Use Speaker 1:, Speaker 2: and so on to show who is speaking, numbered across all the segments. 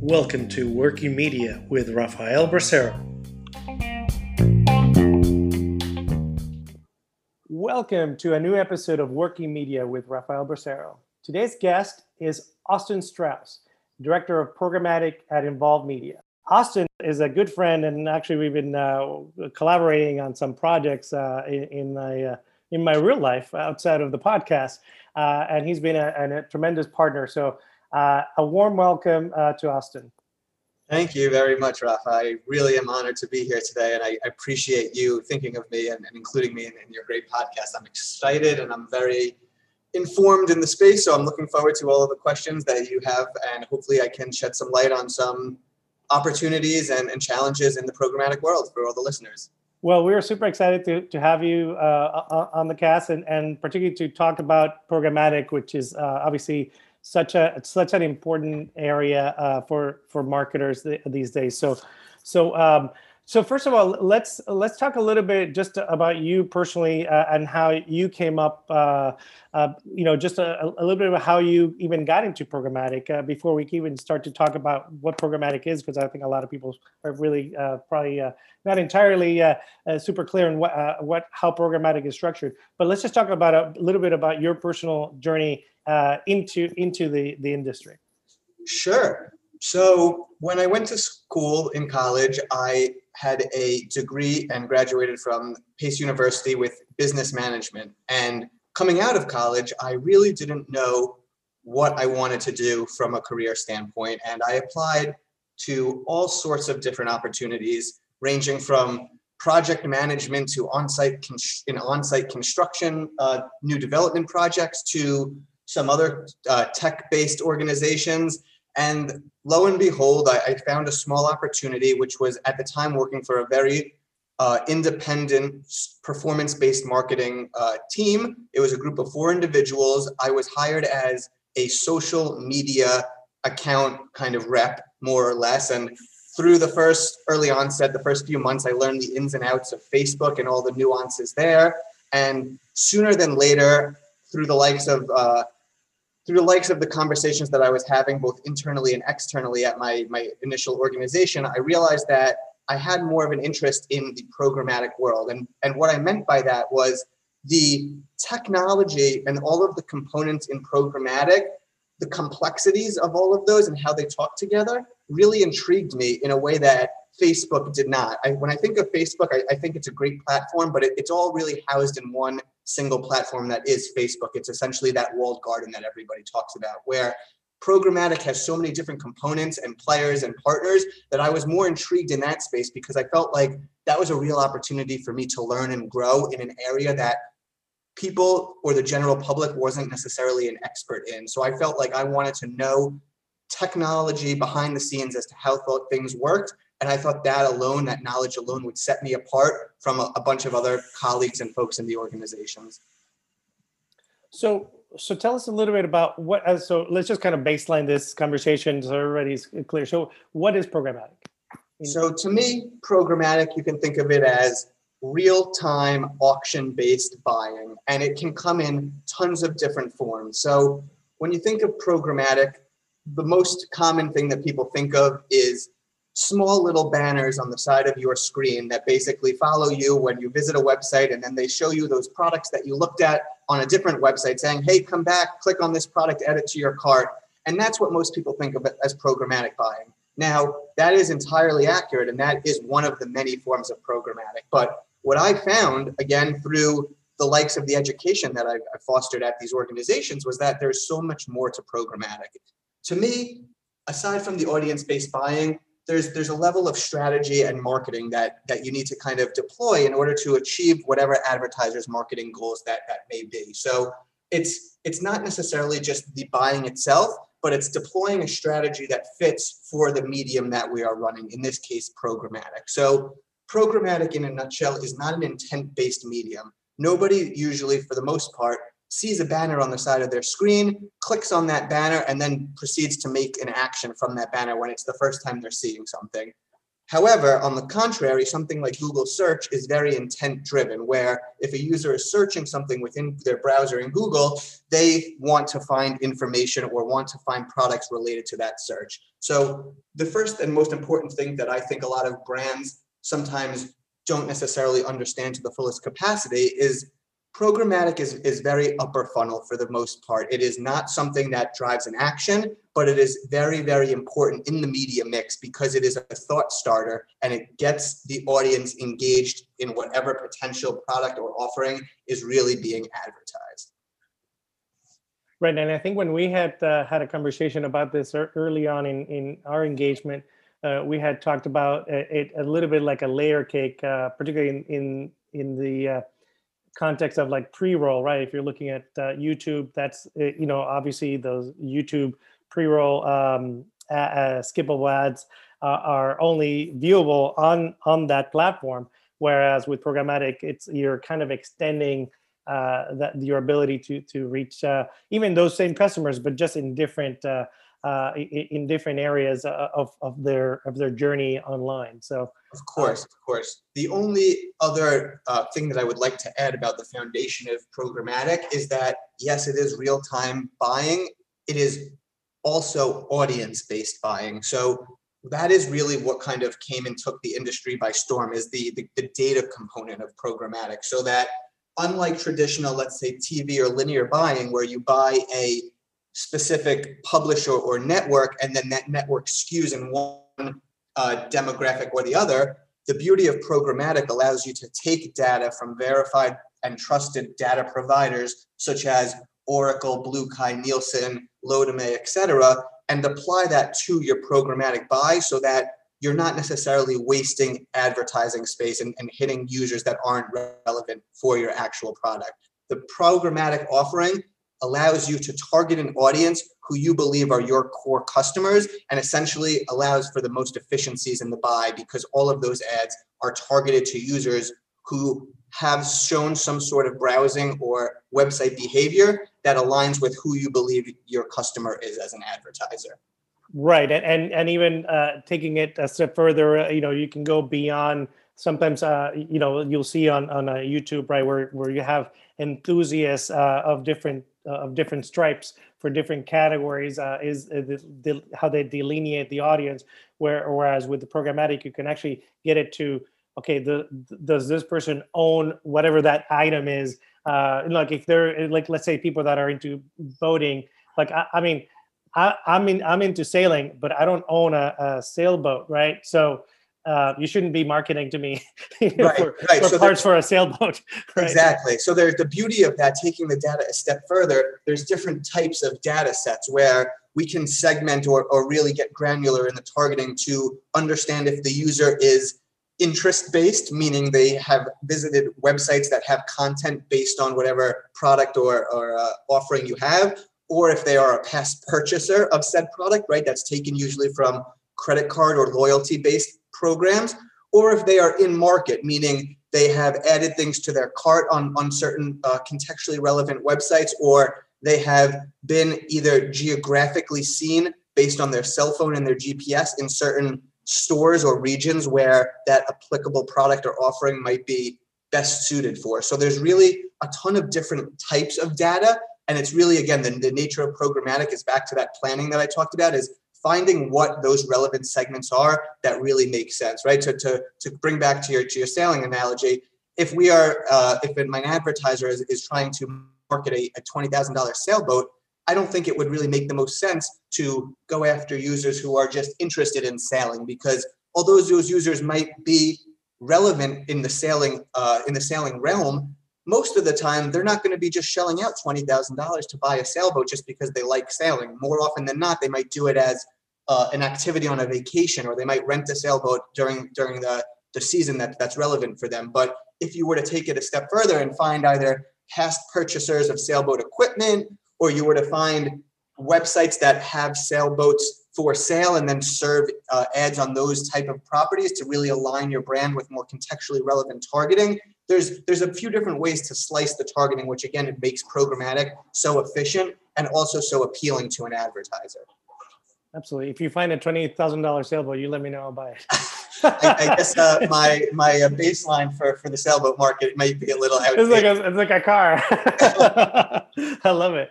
Speaker 1: Welcome to Working Media with Rafael Bracero. Welcome to a new episode of Working Media with Rafael Bracero. Today's guest is Austin Strauss, Director of Programmatic at Involve Media. Austin is a good friend, and actually, we've been uh, collaborating on some projects uh, in, in, my uh, in my real life outside of the podcast. Uh, and he's been a, a, tremendous partner. So, uh, a warm welcome uh, to Austin.
Speaker 2: Thank you very much, Rafa. I really am honored to be here today, and I appreciate you thinking of me and, and including me in, in your great podcast. I'm excited and I'm very informed in the space. So I'm looking forward to all of the questions that you have, and hopefully I can shed some light on some opportunities and, and challenges in the programmatic world for all the listeners.
Speaker 1: Well, we are super excited to, to have you uh, on the cast and, and particularly to talk about programmatic, which is uh, obviously such a such an important area uh, for for marketers th- these days. So, so um, so first of all, let's let's talk a little bit just about you personally uh, and how you came up. Uh, uh, you know, just a, a, little bit about how you even got into programmatic uh, before we even start to talk about what programmatic is, because I think a lot of people are really uh, probably uh, not entirely super clear on what what how programmatic is structured. But let's just talk about a little bit about your personal journey into into the the industry.
Speaker 2: Sure. So when I went to school in college, I had a degree and graduated from Pace University with business management. And coming out of college, I really didn't know what I wanted to do from a career standpoint. And I applied to all sorts of different opportunities, ranging from project management to on-site in on-site construction, uh, new development projects to some other uh, tech-based organizations and lo and behold, I, I, found a small opportunity, which was at the time working for a very uh, independent performance based marketing uh, team. It was a group of four individuals. I was hired as a social media account kind of rep, more or less. And through the first early onset, the first few months, I learned the ins and outs of Facebook and all the nuances there. And sooner than later, through the likes of uh, through the likes of the conversations that I was having both internally and externally at my, my initial organization, I realized that I had more of an interest in the programmatic world. And, and what I meant by that was the technology and all of the components in programmatic, the complexities of all of those and how they talk together really intrigued me in a way that Facebook did not. I, when I think of Facebook, I, I think it's a great platform, but it, it's all really housed in one single platform that is Facebook. It's essentially that walled garden that everybody talks about, where programmatic has so many different components and players and partners that I was more intrigued in that space because I felt like that was a real opportunity for me to learn and grow in an area that people or the general public wasn't necessarily an expert in. So I felt like I wanted to know technology behind the scenes as to how things worked and I thought that alone, that knowledge alone, would set me apart from a, a bunch of other colleagues and folks in the organizations.
Speaker 1: So, so tell us a little bit about what. Uh, so let's just kind of baseline this conversation so everybody's clear. So, what is programmatic?
Speaker 2: So, to me, programmatic, you can think of it as real-time auction-based buying, and it can come in tons of different forms. So, when you think of programmatic, the most common thing that people think of is small little banners on the side of your screen that basically follow you when you visit a website and then they show you those products that you looked at on a different website saying, hey, come back, click on this product, add it to your cart. And that's what most people think of as programmatic buying. Now, that is entirely accurate, and that is one of the many forms of programmatic. But what I found, again, through the likes of the education that I've, fostered at these organizations, was that there's so much more to programmatic. To me, aside from the audience based buying, there's there's a level of strategy and marketing that that you need to kind of deploy in order to achieve whatever advertisers marketing goals that that may be. So it's it's not necessarily just the buying itself but it's deploying a strategy that fits for the medium that we are running in this case programmatic. So programmatic in a nutshell is not an intent based medium. Nobody usually for the most part sees a banner on the side of their screen, clicks on that banner, and then proceeds to make an action from that banner when it's the first time they're seeing something. However, on the contrary, something like Google search is very intent driven, where if a user is searching something within their browser in Google, they want to find information or want to find products related to that search. So the first and most important thing that I think a lot of brands sometimes don't necessarily understand to the fullest capacity is programmatic is, is very upper funnel for the most part. It is not something that drives an action, but it is very, very important in the media mix because it is a thought starter and it gets the audience engaged in whatever potential product or offering is really being advertised.
Speaker 1: Right, and I think when we had uh, had a conversation about this early on in, in our engagement, uh, we had talked about it a little bit like a layer cake, uh, particularly in in, in the uh, context of like pre-roll, right? If you're looking at uh, YouTube, that's uh, you know obviously those YouTube pre-roll um, uh, skippable ads are only viewable on on that platform, whereas with programmatic, it's you're kind of extending uh, that your ability to to reach uh, even those same customers, but just in different uh, uh, in different areas uh, of, of their of their journey online. So,
Speaker 2: of course, of course. The only other uh, thing that I would like to add about the foundation of programmatic is that yes, it is real time buying. It is also audience based buying. So that is really what kind of came and took the industry by storm is the, the, the data component of programmatic. So that unlike traditional, let's say TV or linear buying, where you buy a specific publisher or network, and then that network skews in one uh, demographic or the other, the beauty of programmatic allows you to take data from verified and trusted data providers such as Oracle, Blue BlueKai, Nielsen, Lotame, etc., and apply that to your programmatic buy so that you're not necessarily wasting advertising space and, and hitting users that aren't relevant for your actual product. The programmatic offering allows you to target an audience who you believe are your core customers and essentially allows for the most efficiencies in the buy because all of those ads are targeted to users who have shown some sort of browsing or website behavior that aligns with who you believe your customer is as an advertiser.
Speaker 1: Right, and and, and even uh, taking it a step further, uh, you know, you can go beyond. Sometimes, uh, you know, you'll see on on uh, YouTube, right, where where you have enthusiasts uh, of different of different stripes for different categories uh, is uh, the, the, how they delineate the audience. Where, whereas with the programmatic, you can actually get it to okay, the, does this person own whatever that item is? Uh, like if they're like, let's say people that are into boating, like I, I mean, I, I'm in, I'm into sailing, but I don't own a, a sailboat, right? So uh, you shouldn't be marketing to me right, for, right. for so parts for a sailboat.
Speaker 2: Right? Exactly. So there's the beauty of that, taking the data a step further. There's different types of data sets where we can segment or, or really get granular in the targeting to understand if the user is interest based, meaning they have visited websites that have content based on whatever product or, or uh, offering you have, or if they are a past purchaser of said product, right? That's taken usually from credit card or loyalty based programs, or if they are in market, meaning they have added things to their cart on, on certain uh, contextually relevant websites, or they have been either geographically seen based on their cell phone and their GPS in certain stores or regions where that applicable product or offering might be best suited for. So there's really a ton of different types of data. And it's really, again, the, the nature of programmatic is back to that planning that I talked about is finding what those relevant segments are that really make sense, right? So to, to bring back to your, to your sailing analogy, if we are, uh, if my advertiser is, is trying to market a, a $20,000 sailboat, I don't think it would really make the most sense to go after users who are just interested in sailing because although those users might be relevant in the sailing uh, in the sailing realm, most of the time they're not going to be just shelling out $20,000 to buy a sailboat just because they like sailing. More often than not, they might do it as uh, an activity on a vacation, or they might rent a sailboat during during the the season that that's relevant for them. But if you were to take it a step further and find either past purchasers of sailboat equipment, or you were to find websites that have sailboats for sale and then serve uh, ads on those type of properties to really align your brand with more contextually relevant targeting there's there's a few different ways to slice the targeting which again it makes programmatic so efficient and also so appealing to an advertiser
Speaker 1: Absolutely. If you find a twenty thousand dollar sailboat, you let me know. I'll buy it.
Speaker 2: I, I guess uh, my my uh, baseline for for the sailboat market might be a little
Speaker 1: It's like a, it's like a car. I love it.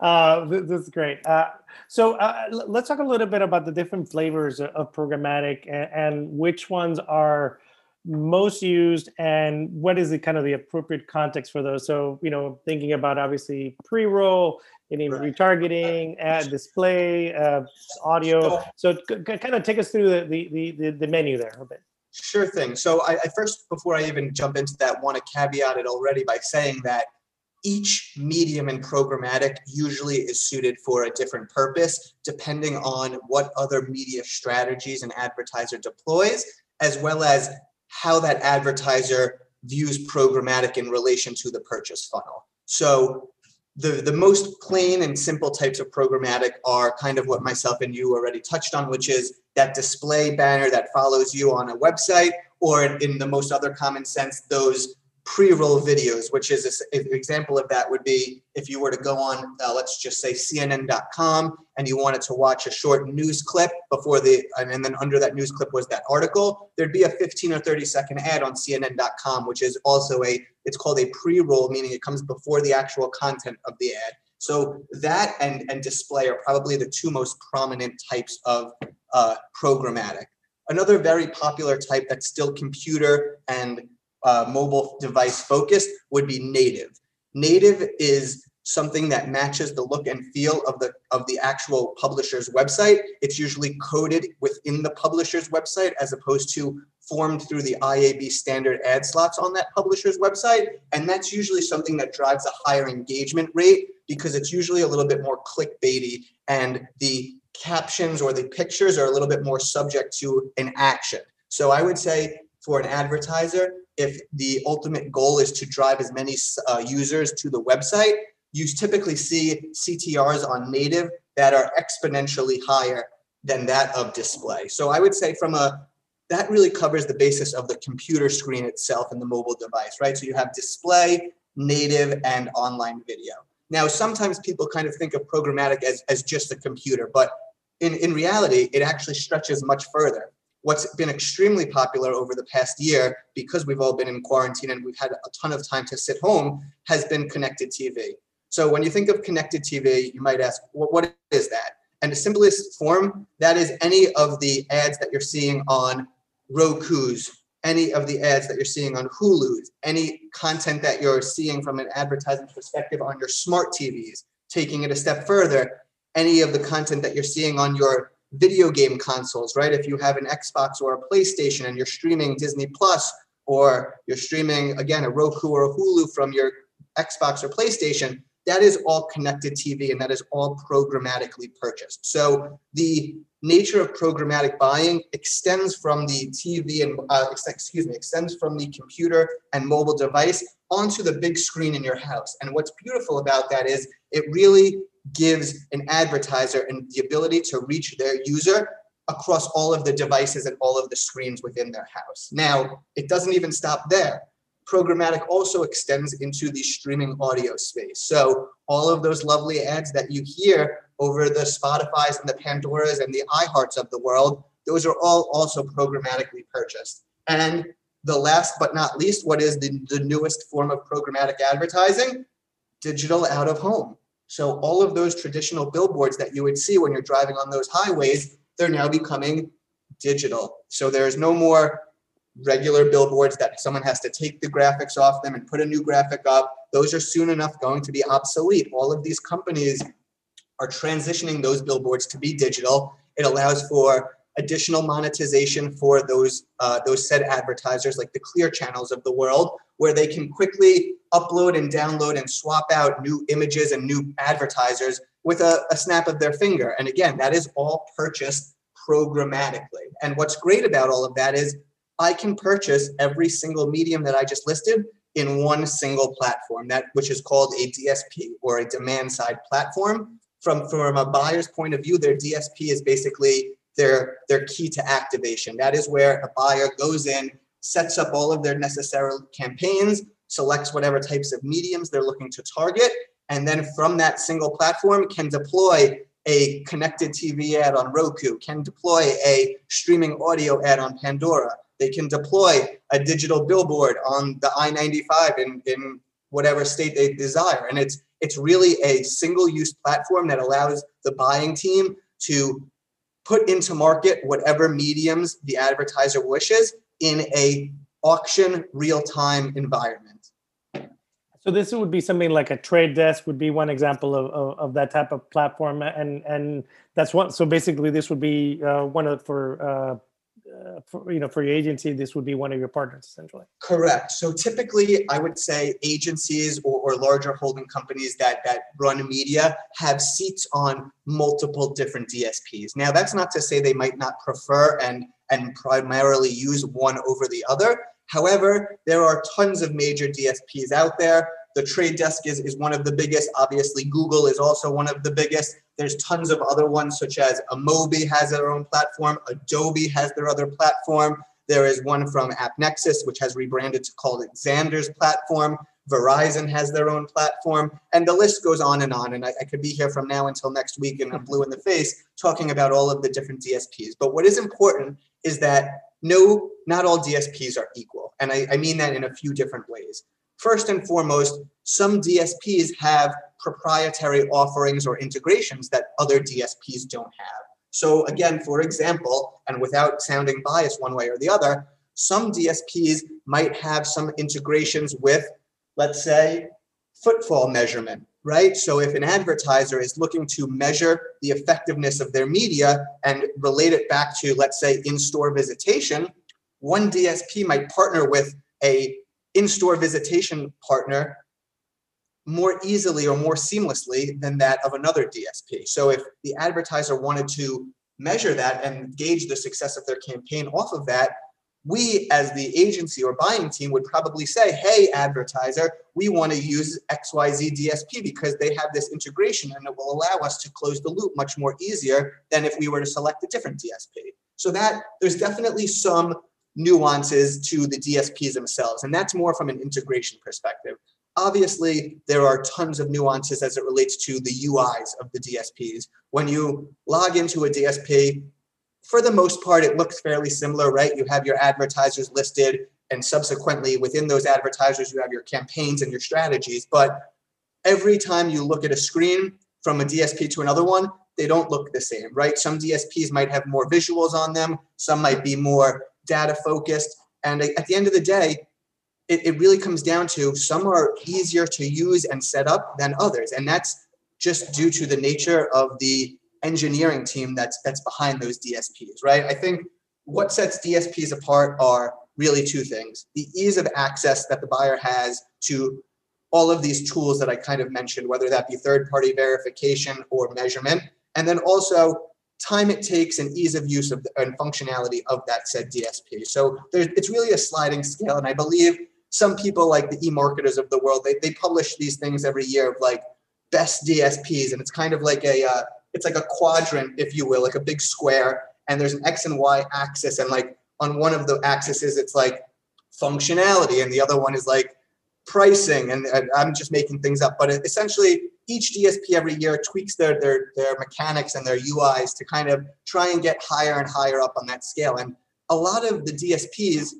Speaker 1: Uh, this, this is great. Uh, so uh, let's talk a little bit about the different flavors of- of programmatic and, and which ones are most used and what is the kind of the appropriate context for those. So you know, thinking about obviously pre-roll, any
Speaker 2: Right.
Speaker 1: retargeting, ad display, uh, audio. So c- c- kind of take us through the the, the, the menu there a bit.
Speaker 2: Sure thing. So I, I first, before I even jump into that, want to caveat it already by saying that each medium and programmatic usually is suited for a different purpose, depending on what other media strategies an advertiser deploys, as well as how that advertiser views programmatic in relation to the purchase funnel. So the, the most plain and simple types of programmatic are kind of what myself and you already touched on, which is that display banner that follows you on a website, or in, in the most other common sense, those pre-roll videos, which is an example of that would be if you were to go on, uh, let's just say CNN.com, and you wanted to watch a short news clip before the, and, then under that news clip was that article, there'd be a 15 or 30 second ad on CNN.com, which is also a, it's called a pre-roll, meaning it comes before the actual content of the ad. So that and, and display are probably the two most prominent types of uh, programmatic. Another very popular type that's still computer and uh, mobile device focused would be native. Native is something that matches the look and feel of the of the actual publisher's website. It's usually coded within the publisher's website as opposed to formed through the IAB standard ad slots on that publisher's website. And that's usually something that drives a higher engagement rate because it's usually a little bit more clickbaity and the captions or the pictures are a little bit more subject to an action. So I would say for an advertiser, if the ultimate goal is to drive as many uh, users to the website, you typically see CTRs on native that are exponentially higher than that of display. So I would say from a that really covers the basis of the computer screen itself and the mobile device, right? So you have display, native, and online video. Now, sometimes people kind of think of programmatic as, as just a computer, but in, in reality, it actually stretches much further. What's been extremely popular over the past year, because we've all been in quarantine and we've had a ton of time to sit home, has been connected TV. So when you think of connected TV, you might ask, well, what is that? And the simplest form, that is any of the ads that you're seeing on Roku's, any of the ads that you're seeing on Hulu's, any content that you're seeing from an advertising perspective on your smart TVs, taking it a step further, any of the content that you're seeing on your video game consoles, right? If you have an Xbox or a PlayStation and you're streaming Disney Plus, or you're streaming again a Roku or a Hulu from your Xbox or PlayStation, that is all connected TV and that is all programmatically purchased. So the nature of programmatic buying extends from the TV and uh, excuse me extends from the computer and mobile device onto the big screen in your house. And what's beautiful about that is it really gives an advertiser and the ability to reach their user across all of the devices and all of the screens within their house. Now, it doesn't even stop there. Programmatic also extends into the streaming audio space. So all of those lovely ads that you hear over the Spotify's and the Pandoras and the iHearts of the world, those are all also programmatically purchased. And the last but not least, what is the, the newest form of programmatic advertising? Digital out of home. So all of those traditional billboards that you would see when you're driving on those highways, they're now becoming digital. So there's no more regular billboards that someone has to take the graphics off them and put a new graphic up. Those are soon enough going to be obsolete. All of these companies are transitioning those billboards to be digital. It allows for additional monetization for those uh, those said advertisers, like the clear channels of the world, where they can quickly upload and download and swap out new images and new advertisers with a, a snap of their finger. And again, that is all purchased programmatically. And what's great about all of that is I can purchase every single medium that I just listed in one single platform, that which is called a DSP or a demand side platform. From, from a buyer's point of view, their DSP is basically their, their key to activation. That is where a buyer goes in, sets up all of their necessary campaigns, selects whatever types of mediums they're looking to target, and then from that single platform can deploy a connected TV ad on Roku, can deploy a streaming audio ad on Pandora. They can deploy a digital billboard on the I-95 in, in whatever state they desire. And it's it's really a single use platform that allows the buying team to put into market whatever mediums the advertiser wishes in a auction real time environment.
Speaker 1: So this would be something like a trade desk would be one example of, of, of that type of platform, and and that's one. So basically, this would be uh, one of for uh, uh, for, you know for your agency this would be one of your partners essentially?
Speaker 2: Correct. So typically i would say agencies or, or, larger holding companies that that run media have seats on multiple different dsps now that's not to say they might not prefer and and primarily use one over the other. However there are tons of major dsps out there the trade desk is, is one of the biggest obviously google is also one of the biggest there's tons of other ones, such as Amobee has their own platform, Adobe has their other platform. There is one from AppNexus, which has rebranded to call it Xandr's platform. Verizon has their own platform, and the list goes on and on. And I, I could be here from now until next week and I'm blue in the face talking about all of the different DSPs. But what is important is that no, not all DSPs are equal. And I, I mean that in a few different ways. First and foremost, some DSPs have proprietary offerings or integrations that other DSPs don't have. So again, for example, and without sounding biased one way or the other, some DSPs might have some integrations with, let's say, footfall measurement, right? So if an advertiser is looking to measure the effectiveness of their media and relate it back to, let's say, in-store visitation, one DSP might partner with a in-store visitation partner more easily or more seamlessly than that of another DSP. So if the advertiser wanted to measure that and gauge the success of their campaign off of that, we as the agency or buying team would probably say, hey, advertiser, we want to use XYZ DSP because they have this integration and it will allow us to close the loop much more easier than if we were to select a different DSP. So that there's definitely some nuances to the DSPs themselves, and that's more from an integration perspective. Obviously, there are tons of nuances as it relates to the UIs of the DSPs. When you log into a DSP, for the most part, it looks fairly similar, right? You have your advertisers listed, and subsequently within those advertisers, you have your campaigns and your strategies. But every time you look at a screen from a DSP to another one, they don't look the same, right? Some DSPs might have more visuals on them, some might be more data focused. And at the end of the day, it, it really comes down to some are easier to use and set up than others. And that's just due to the nature of the engineering team that's that's behind those DSPs, right? I think what sets DSPs apart are really two things. The ease of access that the buyer has to all of these tools that I kind of mentioned, whether that be third-party verification or measurement, and then also time it takes and ease of use of the, and functionality of that said DSP. So it's really a sliding scale, and I believe some people like the e-marketers of the world, they, they publish these things every year of like best DSPs, and it's kind of like a uh, it's like a quadrant, if you will, like a big square, and there's an X and Y axis, and like on one of the axes it's like functionality, and the other one is like pricing, and, I'm just making things up, but essentially each DSP every year tweaks their their their mechanics and their UIs to kind of try and get higher and higher up on that scale, and a lot of the DSPs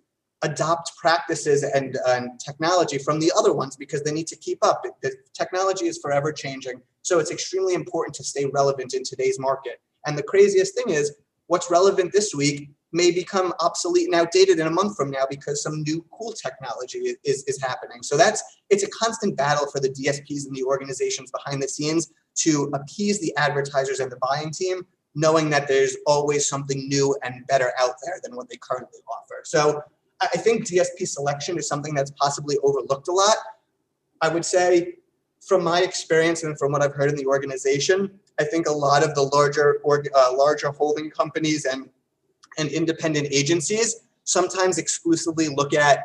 Speaker 2: adopt practices and, and technology from the other ones because they need to keep up. The technology is forever changing. So it's extremely important to stay relevant in today's market. And the craziest thing is what's relevant this week may become obsolete and outdated in a month from now because some new cool technology is, is happening. So that's it's a constant battle for the DSPs and the organizations behind the scenes to appease the advertisers and the buying team, knowing that there's always something new and better out there than what they currently offer. So I think DSP selection is something that's possibly overlooked a lot. I would say, from my experience and from what I've heard in the organization, I think a lot of the larger or uh, larger holding companies and and independent agencies sometimes exclusively look at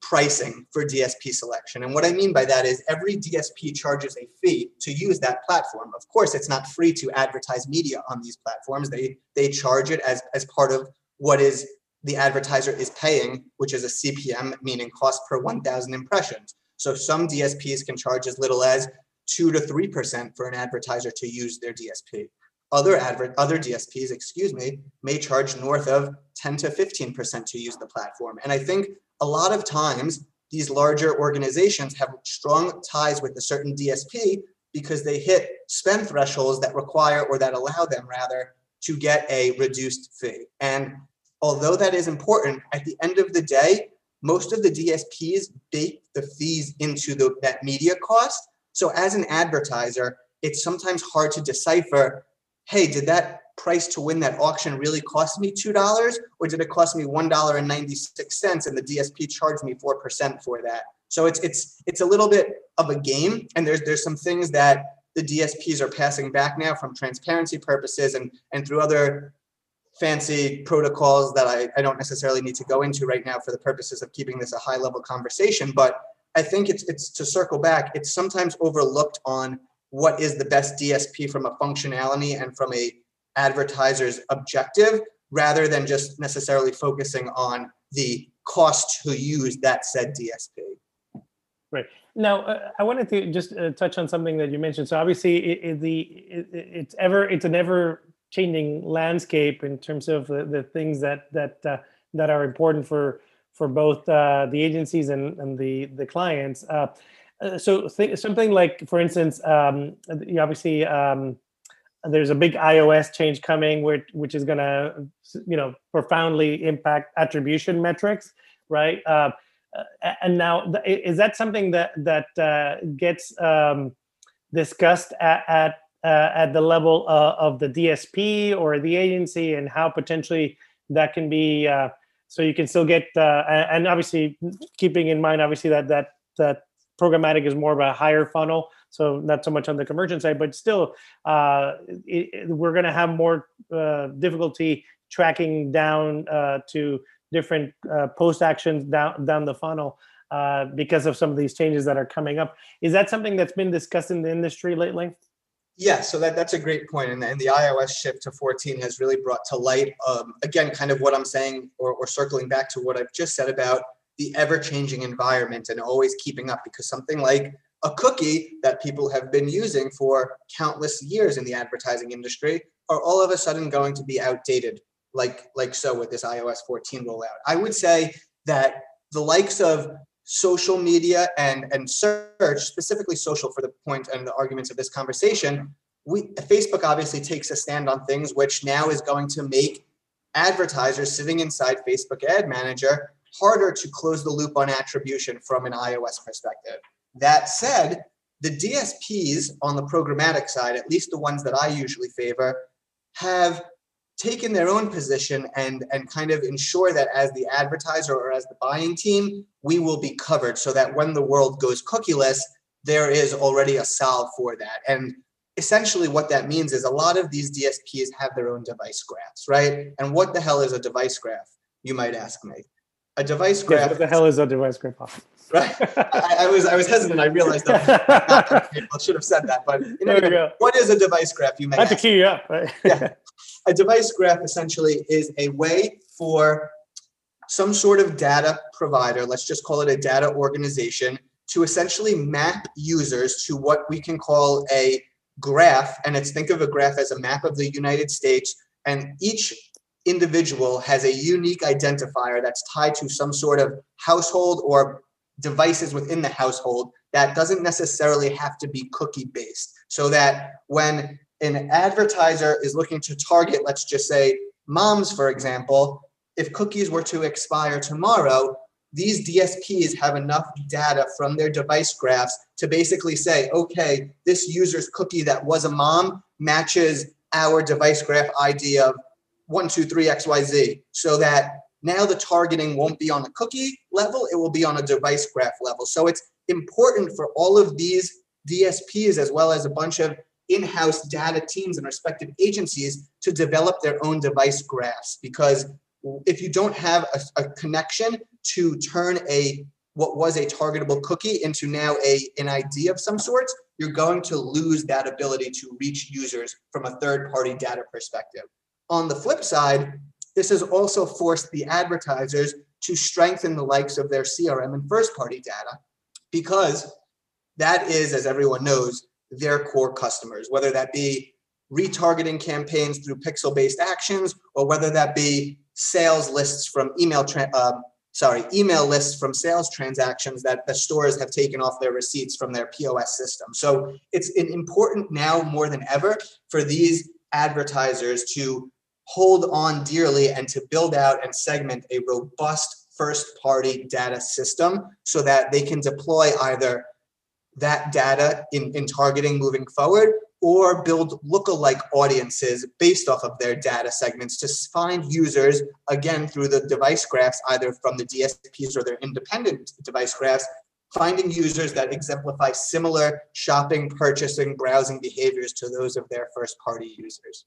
Speaker 2: pricing for DSP selection. And what I mean by that is every DSP charges a fee to use that platform. Of course, it's not free to advertise media on these platforms. They they charge it as as part of what is the advertiser is paying, which is a CPM, meaning cost per 1,000 impressions. So some DSPs can charge as little as two to three percent for an advertiser to use their DSP. Other advert other DSPs, excuse me, may charge north of 10 to 15 percent to use the platform. And I think a lot of times these larger organizations have strong ties with a certain DSP because they hit spend thresholds that require or that allow them rather to get a reduced fee. And although that is important, at the end of the day, most of the DSPs bake the fees into the, that media cost. So as an advertiser, it's sometimes hard to decipher, hey, did that price to win that auction really cost me $2 or did it cost me $1.96 and the DSP charged me 4% for that? So it's it's it's a little bit of a game and there's there's some things that the DSPs are passing back now from transparency purposes and and through other fancy protocols that I, I don't necessarily need to go into right now for the purposes of keeping this a high level conversation but I think it's it's to circle back it's sometimes overlooked on what is the best DSP from a functionality and from a advertiser's objective rather than just necessarily focusing on the cost to use that said DSP.
Speaker 1: Right. Now, uh, I wanted to just uh, touch on something that you mentioned. So obviously, it, it, the it, it's ever it's an ever changing landscape in terms of the, the things that that uh, that are important for for both uh, the agencies and, and the the clients. Uh, uh, so th- something like, for instance, um, obviously. Um, there's a big iOS change coming, which which is going to, you know, profoundly impact attribution metrics, right? Uh, and now, is that something that that uh, gets um, discussed at at, uh, at the level uh, of the DSP or the agency, and how potentially that can be? Uh, so you can still get, uh, and obviously keeping in mind, obviously that that that programmatic is more of a higher funnel so not so much on the conversion side but still uh, it, we're going to have more uh, difficulty tracking down uh, to different uh, post actions down down the funnel uh, because of some of these changes that are coming up is that something that's been discussed in the industry lately
Speaker 2: yeah, so that, that's a great point. And, and the iOS shift to 14 has really brought to light, um, again, kind of what I'm saying or, or circling back to what I've just said about the ever changing environment and always keeping up because something like a cookie that people have been using for countless years in the advertising industry are all of a sudden going to be outdated like like so with this iOS 14 rollout. I would say that the likes of social media and and search specifically social for the point and the arguments of this conversation we facebook obviously takes a stand on things which now is going to make advertisers sitting inside facebook ad manager harder to close the loop on attribution from an ios perspective that said, the DSPs on the programmatic side, at least the ones that I usually favor, have taken their own position and and kind of ensure that as the advertiser or as the buying team, we will be covered so that when the world goes cookieless, there is already a solve for that. And essentially what that means is a lot of these DSPs have their own device graphs, right? And what the hell is a device graph? You might ask me. A device graph. Yes,
Speaker 1: what the hell is a device graph?
Speaker 2: right? I, I, was I was hesitant. I realized that I should have said that, but you know, what is a device graph? You may
Speaker 1: have to key you up. Right?
Speaker 2: yeah, a device graph essentially is a way for some sort of data provider, let's just call it a data organization, to essentially map users to what we can call a graph. And it's think of a graph as a map of the United States, and each individual has a unique identifier that's tied to some sort of household or devices within the household that doesn't necessarily have to be cookie based. So that when an advertiser is looking to target, let's just say moms, for example, if cookies were to expire tomorrow, these DSPs have enough data from their device graphs to basically say, okay, this user's cookie that was a mom matches our device graph ID of 123XYZ so that now the targeting won't be on a cookie level, it will be on a device graph level. So it's important for all of these DSPs as well as a bunch of in-house data teams and respective agencies to develop their own device graphs because if you don't have a, a connection to turn a what was a targetable cookie into now a an ID of some sort, you're going to lose that ability to reach users from a third party data perspective. On the flip side, this has also forced the advertisers to strengthen the likes of their CRM and first party data because that is, as everyone knows, their core customers, whether that be retargeting campaigns through pixel-based actions, or whether that be sales lists from email, tra- uh, sorry, email lists from sales transactions that the stores have taken off their receipts from their POS system. So it's important now more than ever for these advertisers to hold on dearly and to build out and segment a robust first party data system so that they can deploy either that data in, in targeting moving forward or build lookalike audiences based off of their data segments to find users again through the device graphs either from the DSPs or their independent device graphs finding users that exemplify similar shopping purchasing browsing behaviors to those of their first party users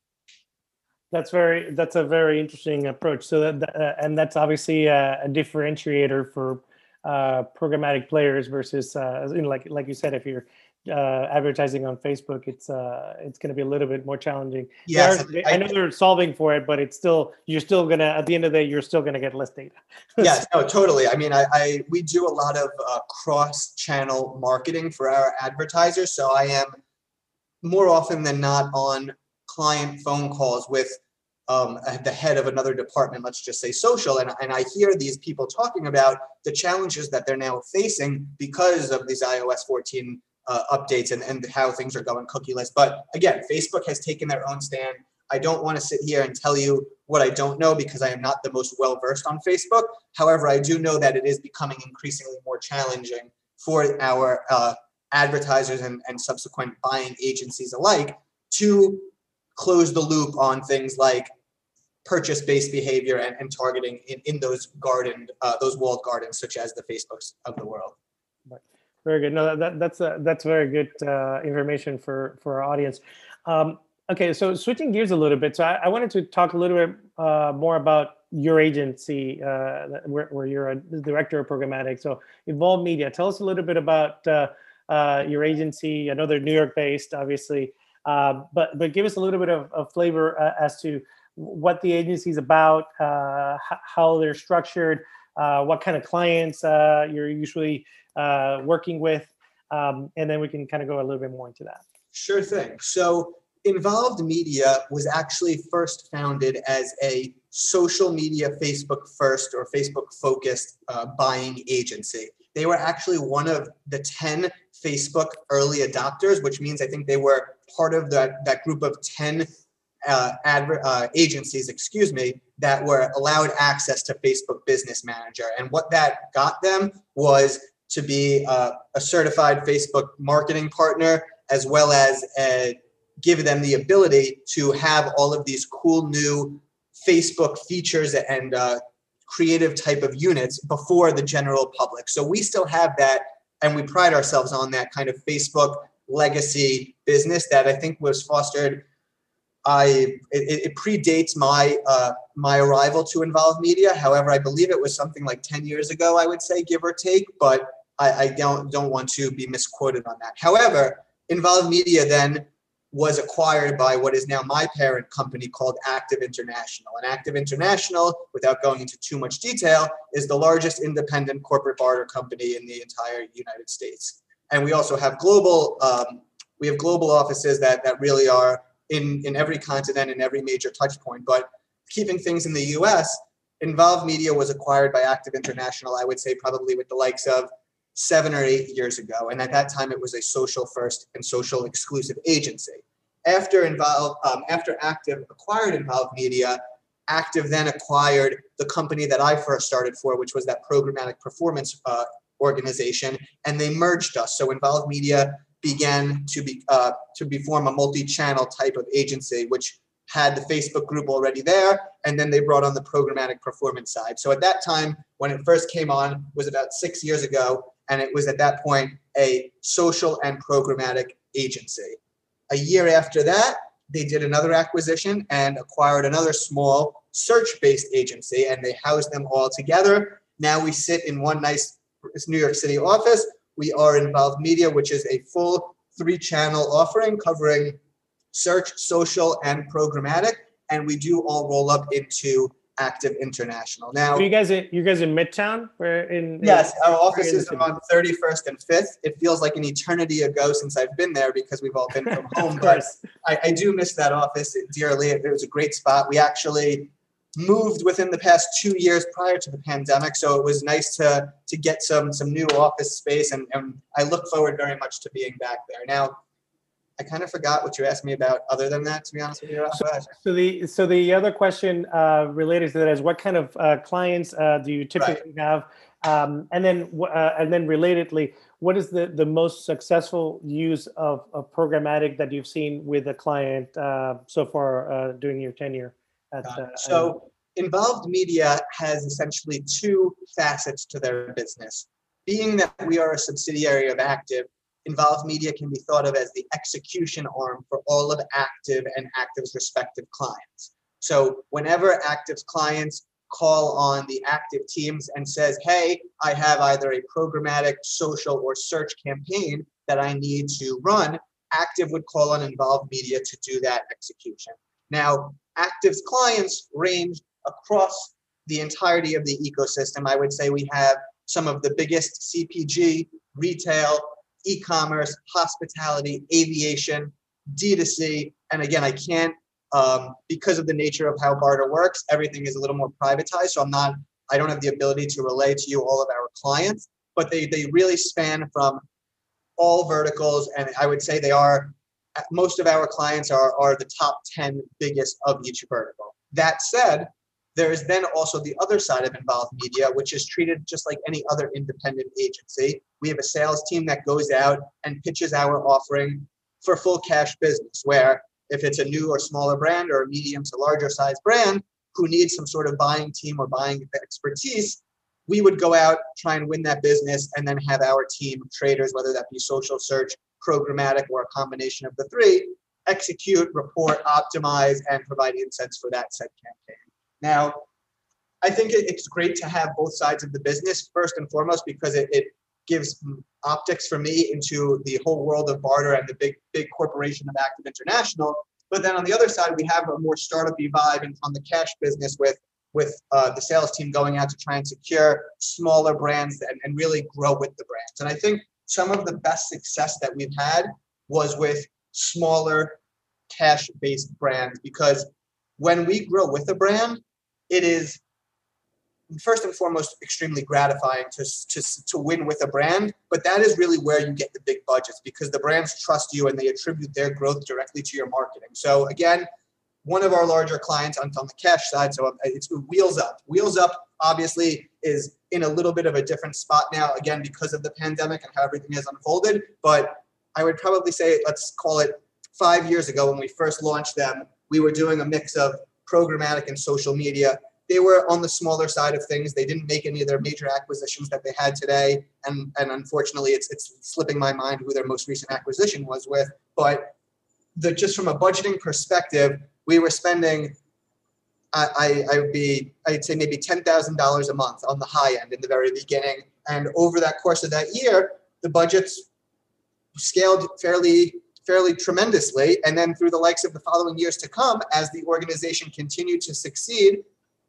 Speaker 1: that's very that's a very interesting approach so that uh, and that's obviously a, a differentiator for uh, programmatic players versus uh, you know, like like you said if you're uh, advertising on Facebook, it's uh, it's going to be a little bit more challenging.
Speaker 2: Yes,
Speaker 1: I, I know they're solving for it, but it's still you're still gonna at the end of the day you're still gonna get less data.
Speaker 2: yes, no, totally. I mean, I, I we do a lot of uh, cross-channel marketing for our advertisers, so I am more often than not on client phone calls with um, the head of another department, let's just say social, and, and I hear these people talking about the challenges that they're now facing because of these iOS 14 uh, updates and, and how things are going cookieless. But again, Facebook has taken their own stand. I don't want to sit here and tell you what I don't know because I am not the most well versed on Facebook. However, I do know that it is becoming increasingly more challenging for our uh, advertisers and, and subsequent buying agencies alike to close the loop on things like purchase based behavior and, and targeting in, in those garden uh, those walled gardens such as the facebooks of the world.
Speaker 1: Very good. No that, that's that's very good uh, information for for our audience. Um, okay so switching gears a little bit so i, I wanted to talk a little bit uh, more about your agency uh, where, where, you're a director of programmatic. So Involve Media tell us a little bit about uh, your agency. I know they're new york based obviously uh, but but give us a little bit of, of flavor uh, as to what the agency is about, uh, how they're structured, uh, what kind of clients uh, you're usually uh, working with, um, and then we can kind of go a little bit more into that.
Speaker 2: Sure thing. So Involved Media was actually first founded as a social media Facebook first or Facebook focused buying agency. They were actually one of the 10 Facebook early adopters, which means I think they were part of that, that group of 10 uh, adver- uh, agencies, excuse me, that were allowed access to Facebook Business Manager. And what that got them was to be uh, a certified Facebook marketing partner, as well as uh, give them the ability to have all of these cool new Facebook features and uh, creative type of units before the general public. So we still have that, and we pride ourselves on that kind of Facebook legacy business that I think was fostered. I it, it predates my uh, my arrival to Involve Media. However, I believe it was something like ten years ago. I would say, give or take, but I, I don't don't want to be misquoted on that. However, Involve Media then was acquired by what is now my parent company called Active International. And Active International, without going into too much detail, is the largest independent corporate barter company in the entire United States. And we also have global um, we have global offices that that really are in in every continent in every major touch point. But keeping things in the U.S., Involve Media was acquired by Active International. I would say probably with the likes of seven or eight years ago. And at that time, it was a social first and social exclusive agency. After Involve, um, after Active acquired Involve Media, Active then acquired the company that I first started for, which was that programmatic performance uh, organization, and they merged us. So Involve Media began to be uh, to be form a multi-channel type of agency, which had the Facebook group already there, and then they brought on the programmatic performance side. So at that time, when it first came on, was about six years ago, and it was at that point a social and programmatic agency. A year after that, they did another acquisition and acquired another small search-based agency, and they housed them all together. Now we sit in one nice New York City office. We are Involved Media, which is a full three-channel offering covering search, social, and programmatic. And we do all roll up into Active International. Now,
Speaker 1: Are you guys in, you guys in Midtown? We're in.
Speaker 2: yes, our offices
Speaker 1: in-
Speaker 2: are on 31st and 5th. It feels like an eternity ago since I've been there because we've all been from home, but. I, I do miss that office dearly. It, it was a great spot. We actually moved within the past two years prior to the pandemic, so it was nice to to get some some new office space, and, and I look forward very much to being back there. Now, I kind of forgot what you asked me about. Other than that, to be honest with you, Rafa.
Speaker 1: So the so the other question uh, related to that is what kind of uh, clients uh, do you typically have, um, and then uh, and then relatedly, what is the the most successful use of, of programmatic that you've seen with a client uh, so far uh, during your tenure? At,
Speaker 2: So involved media has essentially two facets to their business. Being that we are a subsidiary of Active, Involve Media can be thought of as the execution arm for all of Active and Active's respective clients. So whenever Active's clients call on the Active teams and says, hey, I have either a programmatic, social, or search campaign that I need to run, Active would call on Involve Media to do that execution. Now, Active's clients range across the entirety of the ecosystem. I would say we have some of the biggest CPG, retail, e-commerce, hospitality, aviation, D2C, and again, I can't um, because of the nature of how barter works. Everything is a little more privatized, so I'm not. I don't have the ability to relay to you all of our clients, but they they really span from all verticals, and I would say they are most of our clients are, are the top 10 biggest of each vertical. That said, there is then also the other side of Involve Media, which is treated just like any other independent agency. We have a sales team that goes out and pitches our offering for full cash business, where if it's a new or smaller brand or a medium to larger size brand who needs some sort of buying team or buying expertise, we would go out, try and win that business, and then have our team of traders, whether that be social search, programmatic, or a combination of the three, execute, report, optimize, and provide insights for that said campaign. Now, I think it's great to have both sides of the business, first and foremost, because it, it gives optics for me into the whole world of barter and the big, big corporation of Active International. But then on the other side, we have a more startup-y vibe in- on the cash business with with uh, the sales team going out to try and secure smaller brands and, and really grow with the brands. And I think some of the best success that we've had was with smaller cash-based brands because when we grow with a brand, it is first and foremost extremely gratifying to, to, to win with a brand, but that is really where you get the big budgets because the brands trust you and they attribute their growth directly to your marketing. So again, one of our larger clients on, on the cash side, so um, it's Wheels Up. Wheels Up obviously is in a little bit of a different spot now, again, because of the pandemic and how everything has unfolded. But I would probably say, let's call it five years ago when we first launched them, we were doing a mix of programmatic and social media. They were on the smaller side of things. They didn't make any of their major acquisitions that they had today. And, and unfortunately, it's, it's slipping my mind who their most recent acquisition was with. But the, just from a budgeting perspective, we were spending I, I, would be I'd say maybe ten thousand dollars a month on the high end in the very beginning, and over that course of that year, the budgets scaled fairly fairly tremendously, and then through the likes of the following years to come, as the organization continued to succeed,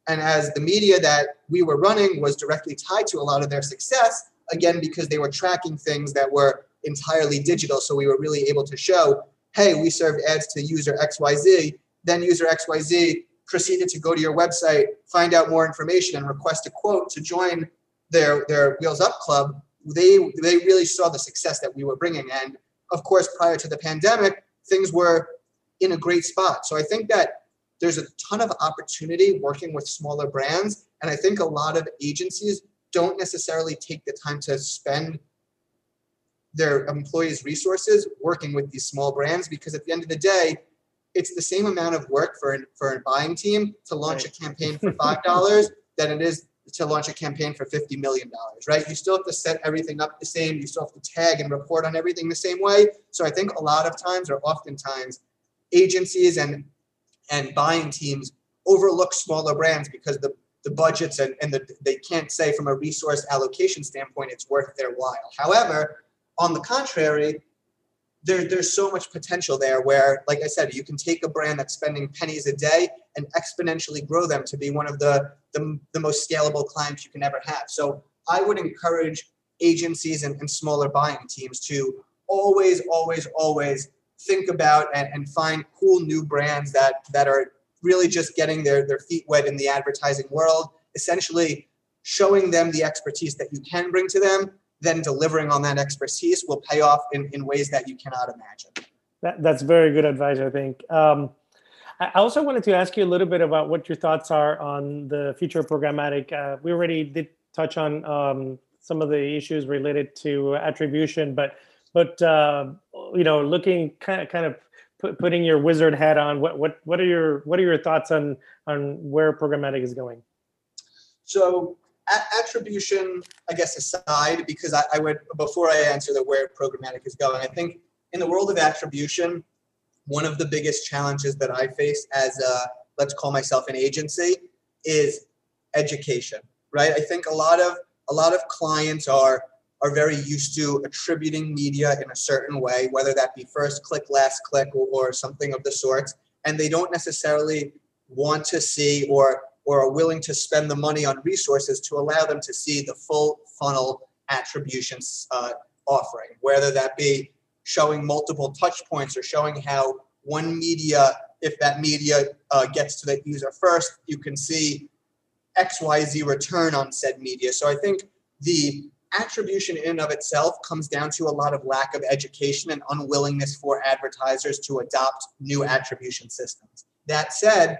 Speaker 2: and as the media that we were running was directly tied to a lot of their success, again because they were tracking things that were entirely digital, so we were really able to show, hey, we served ads to user XYZ then user XYZ proceeded to go to your website, find out more information, and request a quote to join their their Wheels Up Club. They they really saw the success that we were bringing, and of course, prior to the pandemic, things were in a great spot. So I think that there's a ton of opportunity working with smaller brands, and I think a lot of agencies don't necessarily take the time to spend their employees' resources working with these small brands because at the end of the day, it's the same amount of work for an, for a buying team to launch a campaign for five dollars than it is to launch a campaign for fifty million dollars, right? You still have to set everything up the same. You still have to tag and report on everything the same way. So I think a lot of times, or oftentimes, agencies and and buying teams overlook smaller brands because the the budgets and, and the, they can't say from a resource allocation standpoint it's worth their while. However, on the contrary, there, there's so much potential there where, like I said, you can take a brand that's spending pennies a day and exponentially grow them to be one of the, the, the most scalable clients you can ever have. So I would encourage agencies and, and smaller buying teams to always, always, always think about and, and find cool new brands that that are really just getting their, their feet wet in the advertising world, essentially showing them the expertise that you can bring to them, then delivering on that expertise will pay off in, in ways that you cannot imagine.
Speaker 1: That, that's very good advice, I think. Um, I also wanted to ask you a little bit about what your thoughts are on the future of programmatic. Uh, we already did touch on um, some of the issues related to attribution, but but uh, you know, looking kind of kind of put, putting your wizard hat on, what what what are your what are your thoughts on on where programmatic is going?
Speaker 2: So attribution, I guess, aside, because I, I would before I answer the where programmatic is going, I think in the world of attribution, one of the biggest challenges that I face as a let's call myself an agency is education. Right? I think a lot of a lot of clients are are very used to attributing media in a certain way, whether that be first click, last click, or, or something of the sorts, and they don't necessarily want to see or or are willing to spend the money on resources to allow them to see the full funnel attributions uh, offering, whether that be showing multiple touch points or showing how one media, if that media uh, gets to the user first, you can see XYZ return on said media. So I think the attribution in and of itself comes down to a lot of lack of education and unwillingness for advertisers to adopt new attribution systems. That said,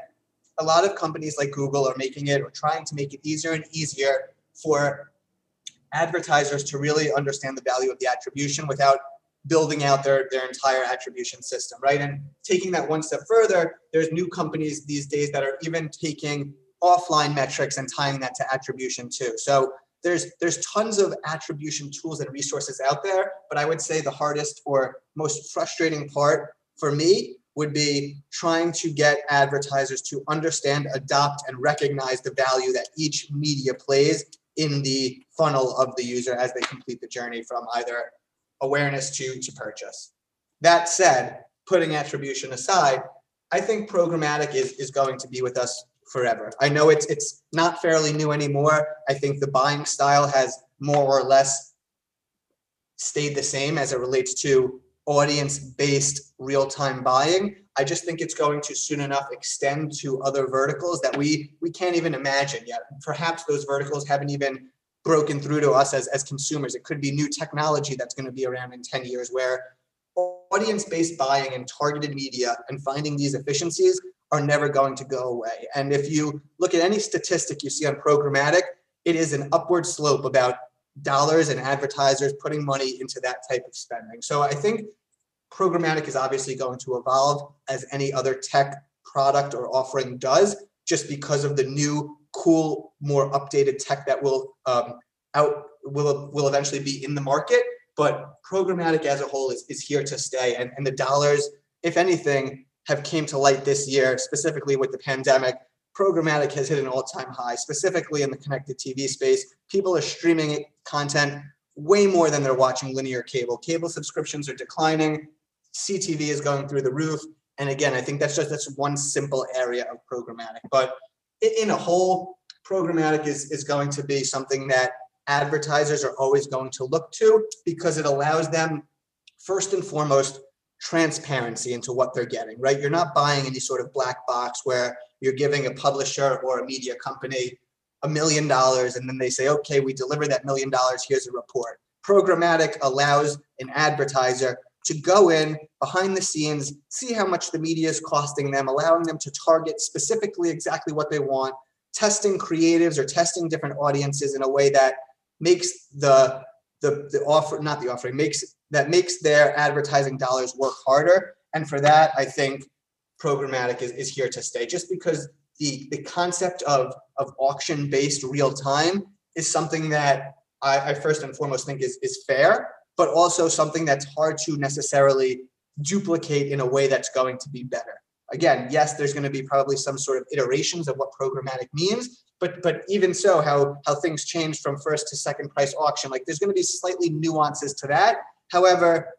Speaker 2: a lot of companies like Google are making it or trying to make it easier and easier for advertisers to really understand the value of the attribution without building out their, their entire attribution system, right? And taking that one step further, there's new companies these days that are even taking offline metrics and tying that to attribution too. So there's there's tons of attribution tools and resources out there but i would say the hardest or most frustrating part for me would be trying to get advertisers to understand adopt and recognize the value that each media plays in the funnel of the user as they complete the journey from either awareness to to purchase that said putting attribution aside i think programmatic is is going to be with us forever. I know it's it's not fairly new anymore. I think the buying style has more or less stayed the same as it relates to audience-based real-time buying. I just think it's going to soon enough extend to other verticals that we we can't even imagine yet. Perhaps those verticals haven't even broken through to us as, as consumers. It could be new technology that's going to be around in 10 years where audience-based buying and targeted media and finding these efficiencies are never going to go away. And if you look at any statistic you see on programmatic, it is an upward slope about dollars and advertisers putting money into that type of spending. So I think programmatic is obviously going to evolve as any other tech product or offering does, just because of the new, cool, more updated tech that will um, out will will eventually be in the market. But programmatic as a whole is, is here to stay, and, and the dollars, if anything, have came to light this year, specifically with the pandemic. Programmatic has hit an all-time high, specifically in the connected TV space. People are streaming content way more than they're watching linear cable. Cable subscriptions are declining. CTV is going through the roof. And again, I think that's just that's one simple area of programmatic. But in a whole, programmatic is, is going to be something that advertisers are always going to look to because it allows them, first and foremost, transparency into what they're getting, right? You're not buying any sort of black box where you're giving a publisher or a media company a million dollars and then they say, okay, we deliver that million dollars, here's a report. Programmatic allows an advertiser to go in behind the scenes, see how much the media is costing them, allowing them to target specifically exactly what they want, testing creatives or testing different audiences in a way that makes the the, the offer, not the offering, makes that makes their advertising dollars work harder. And for that, I think programmatic is, is here to stay just because the, the concept of, of auction based real time is something that I, I first and foremost think is, is fair, but also something that's hard to necessarily duplicate in a way that's going to be better. Again, yes, there's going to be probably some sort of iterations of what programmatic means, but but even so, how how things change from first to second price auction, like there's going to be slightly nuances to that However,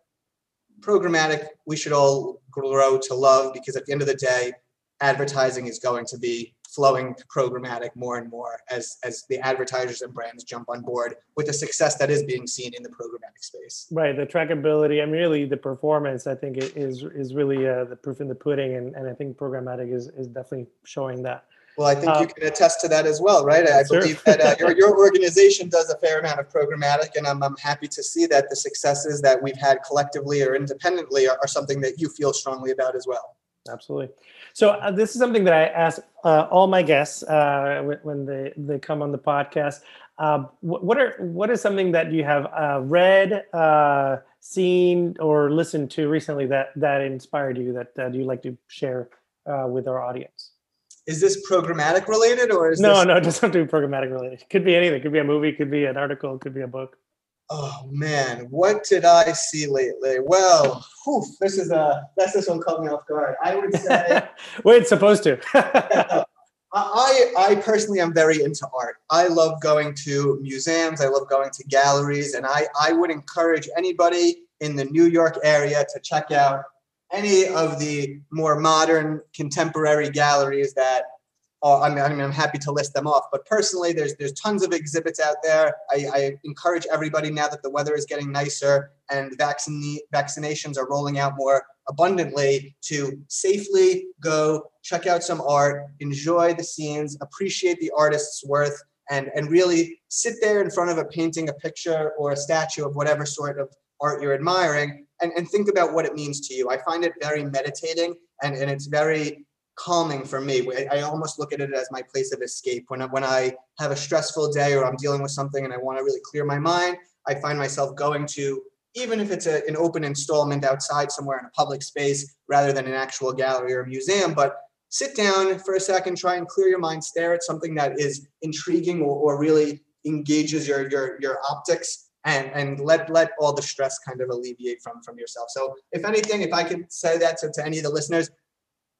Speaker 2: programmatic we should all grow to love because at the end of the day, advertising is going to be flowing programmatic more and more as as the advertisers and brands jump on board with the success that is being seen in the programmatic space.
Speaker 1: Right, the trackability and really the performance, I think is is really uh, the proof in the pudding, and, and I think programmatic is is definitely showing that.
Speaker 2: Well, I think you can attest to that as well, right? I sure. believe that uh, your, your organization does a fair amount of programmatic, and I'm, I'm happy to see that the successes that we've had collectively or independently are, are something that you feel strongly about as well.
Speaker 1: Absolutely. So uh, this is something that I ask uh, all my guests uh, when they, they come on the podcast. Uh, what are what is something that you have uh, read, uh, seen, or listened to recently that that inspired you that, that you like to share with our audience?
Speaker 2: Is this programmatic related or is
Speaker 1: no,
Speaker 2: this-
Speaker 1: no, it doesn't do programmatic related. It could be anything. It could be a movie. It could be an article. It could be a book.
Speaker 2: Oh man, what did I see lately? Well, whew, this is a that's this one caught me off guard. I would say.
Speaker 1: well, it's supposed to.
Speaker 2: I I personally am very into art. I love going to museums. I love going to galleries, and I I would encourage anybody in the New York area to check out any of the more modern contemporary galleries that uh, I, mean, I mean, I'm happy to list them off, but personally, there's there's tons of exhibits out there. I, I encourage everybody now that the weather is getting nicer and vaccine vaccinations are rolling out more abundantly to safely go check out some art, enjoy the scenes, appreciate the artist's worth, and and really sit there in front of a painting, a picture, or a statue of whatever sort of art you're admiring and, and think about what it means to you. I find it very meditating and, and it's very calming for me. I, I almost look at it as my place of escape. When I, when I have a stressful day or I'm dealing with something and I want to really clear my mind, I find myself going to, even if it's a, an open installment outside somewhere in a public space rather than an actual gallery or museum, but sit down for a second, try and clear your mind, stare at something that is intriguing or, or really engages your, your, your optics and and let let all the stress kind of alleviate from from yourself. So if anything if i could say that to, to any of the listeners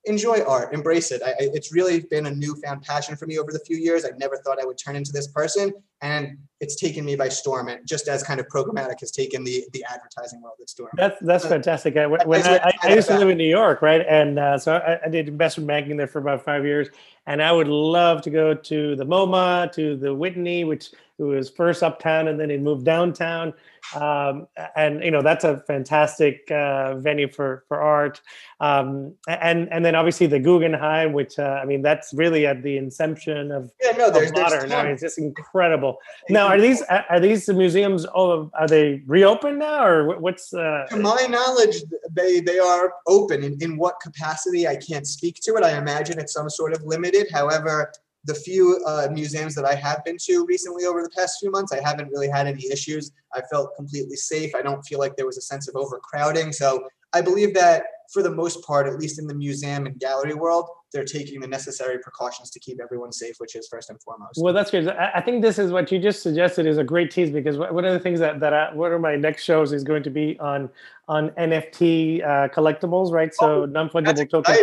Speaker 2: enjoy art embrace it. I, it's really been a newfound passion for me over the few years. I never thought i would turn into this person and it's taken me by storm and just as kind of programmatic has taken the the advertising world by storm.
Speaker 1: That's that's uh, fantastic. I, when I, I, used to live in new york right? And uh, so I, I did investment banking there for about five years and i would love to go to the moma to the whitney which who was first uptown and then he moved downtown. Um, and you know that's a fantastic uh, venue for for art. Um, and and then obviously the Guggenheim, which uh, I mean that's really at the inception of,
Speaker 2: yeah, no, there's,
Speaker 1: of modern. I mean, it's just incredible. Now, are these are these museums? Oh, are they reopened now, or what's? Uh,
Speaker 2: to my knowledge, they they are open. In, in what capacity, I can't speak to it. I imagine it's some sort of limited. However, the few uh, museums that I have been to recently over the past few months, I haven't really had any issues. I felt completely safe. I don't feel like there was a sense of overcrowding. So I believe that for the most part, at least in the museum and gallery world, they're taking the necessary precautions to keep everyone safe, which is first and foremost.
Speaker 1: Well, that's good. I think this is what you just suggested is a great tease because one of the things that that I, one of my next shows is going to be on on NFT uh, collectibles, right? So oh, non fungible tokens.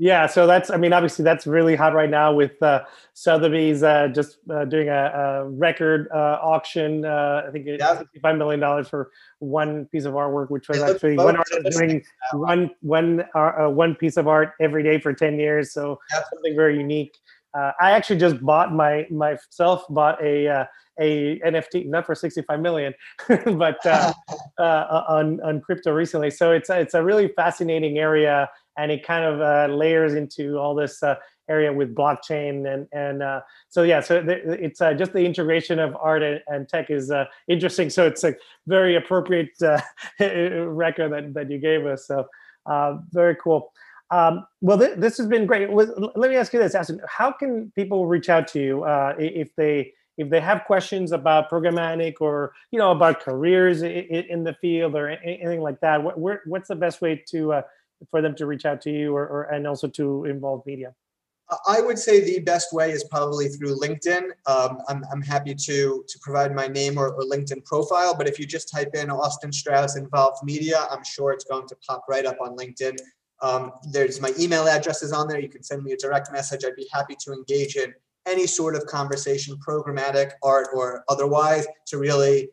Speaker 1: Yeah, so that's I mean obviously that's really hot right now with uh, Sotheby's uh, just uh, doing a, a record uh, auction. Uh, I think it's yeah. sixty-five million dollars for one piece of artwork, which was actually one artist doing one one uh, one piece of art every day for ten years. So yeah. something very unique. I actually just bought my myself bought a a NFT not for 65 million, but on on crypto recently. So it's it's a really fascinating area and it kind of uh, layers into all this uh, area with blockchain and and uh, so yeah so th- it's uh, just the integration of art and, and tech is uh, interesting. So it's a very appropriate uh, record that, that you gave us. So very cool. Um, well th- this has been great. Let me ask you this Austin, how can people reach out to you if they if they have questions about programmatic or you know about careers in, in the field or anything like that? What, what's the best way to for them to reach out to you or, or and also to involve media?
Speaker 2: I would say the best way is probably through LinkedIn. Um, I'm, I'm happy to to provide my name or, or, LinkedIn profile, but if you just type in Austin Strauss Involve Media, I'm sure it's going to pop right up on LinkedIn. Um, there's my email address is on there. You can send me a direct message. I'd be happy to engage in any sort of conversation, programmatic, art, or otherwise, to really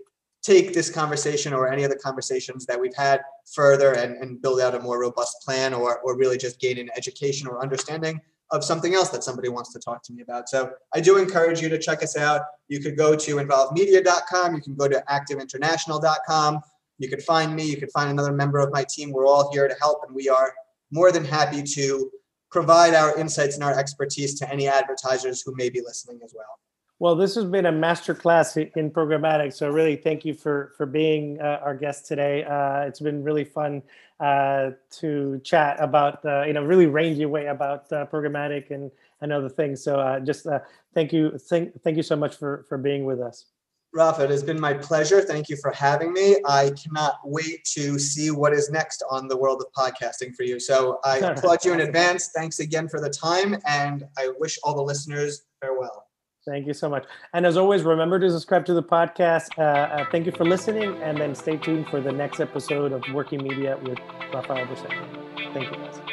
Speaker 2: take this conversation or any of the conversations that we've had further and, and build out a more robust plan or, or really just gain an education or understanding of something else that somebody wants to talk to me about. So I do encourage you to check us out. You could go to involvemedia.com. You can go to activeinternational.com. You could find me. You could find another member of my team. We're all here to help, and we are more than happy to provide our insights and our expertise to any advertisers who may be listening as well.
Speaker 1: Well, this has been a masterclass in programmatic. So really, thank you for for being uh, our guest today. Uh, it's been really fun uh, to chat about uh, you know really rangy way about uh, programmatic and and other things. So uh, just thank you, thank thank you so much for for being with us.
Speaker 2: Rafa, it has been my pleasure. Thank you for having me. I cannot wait to see what is next on the world of podcasting for you. So I applaud you in advance. Thanks again for the time, and I wish all the listeners farewell.
Speaker 1: Thank you so much. And as always, remember to subscribe to the podcast. Uh, uh, thank you for listening, and then stay tuned for the next episode of Working Media with Rafael Berset. Thank you, guys.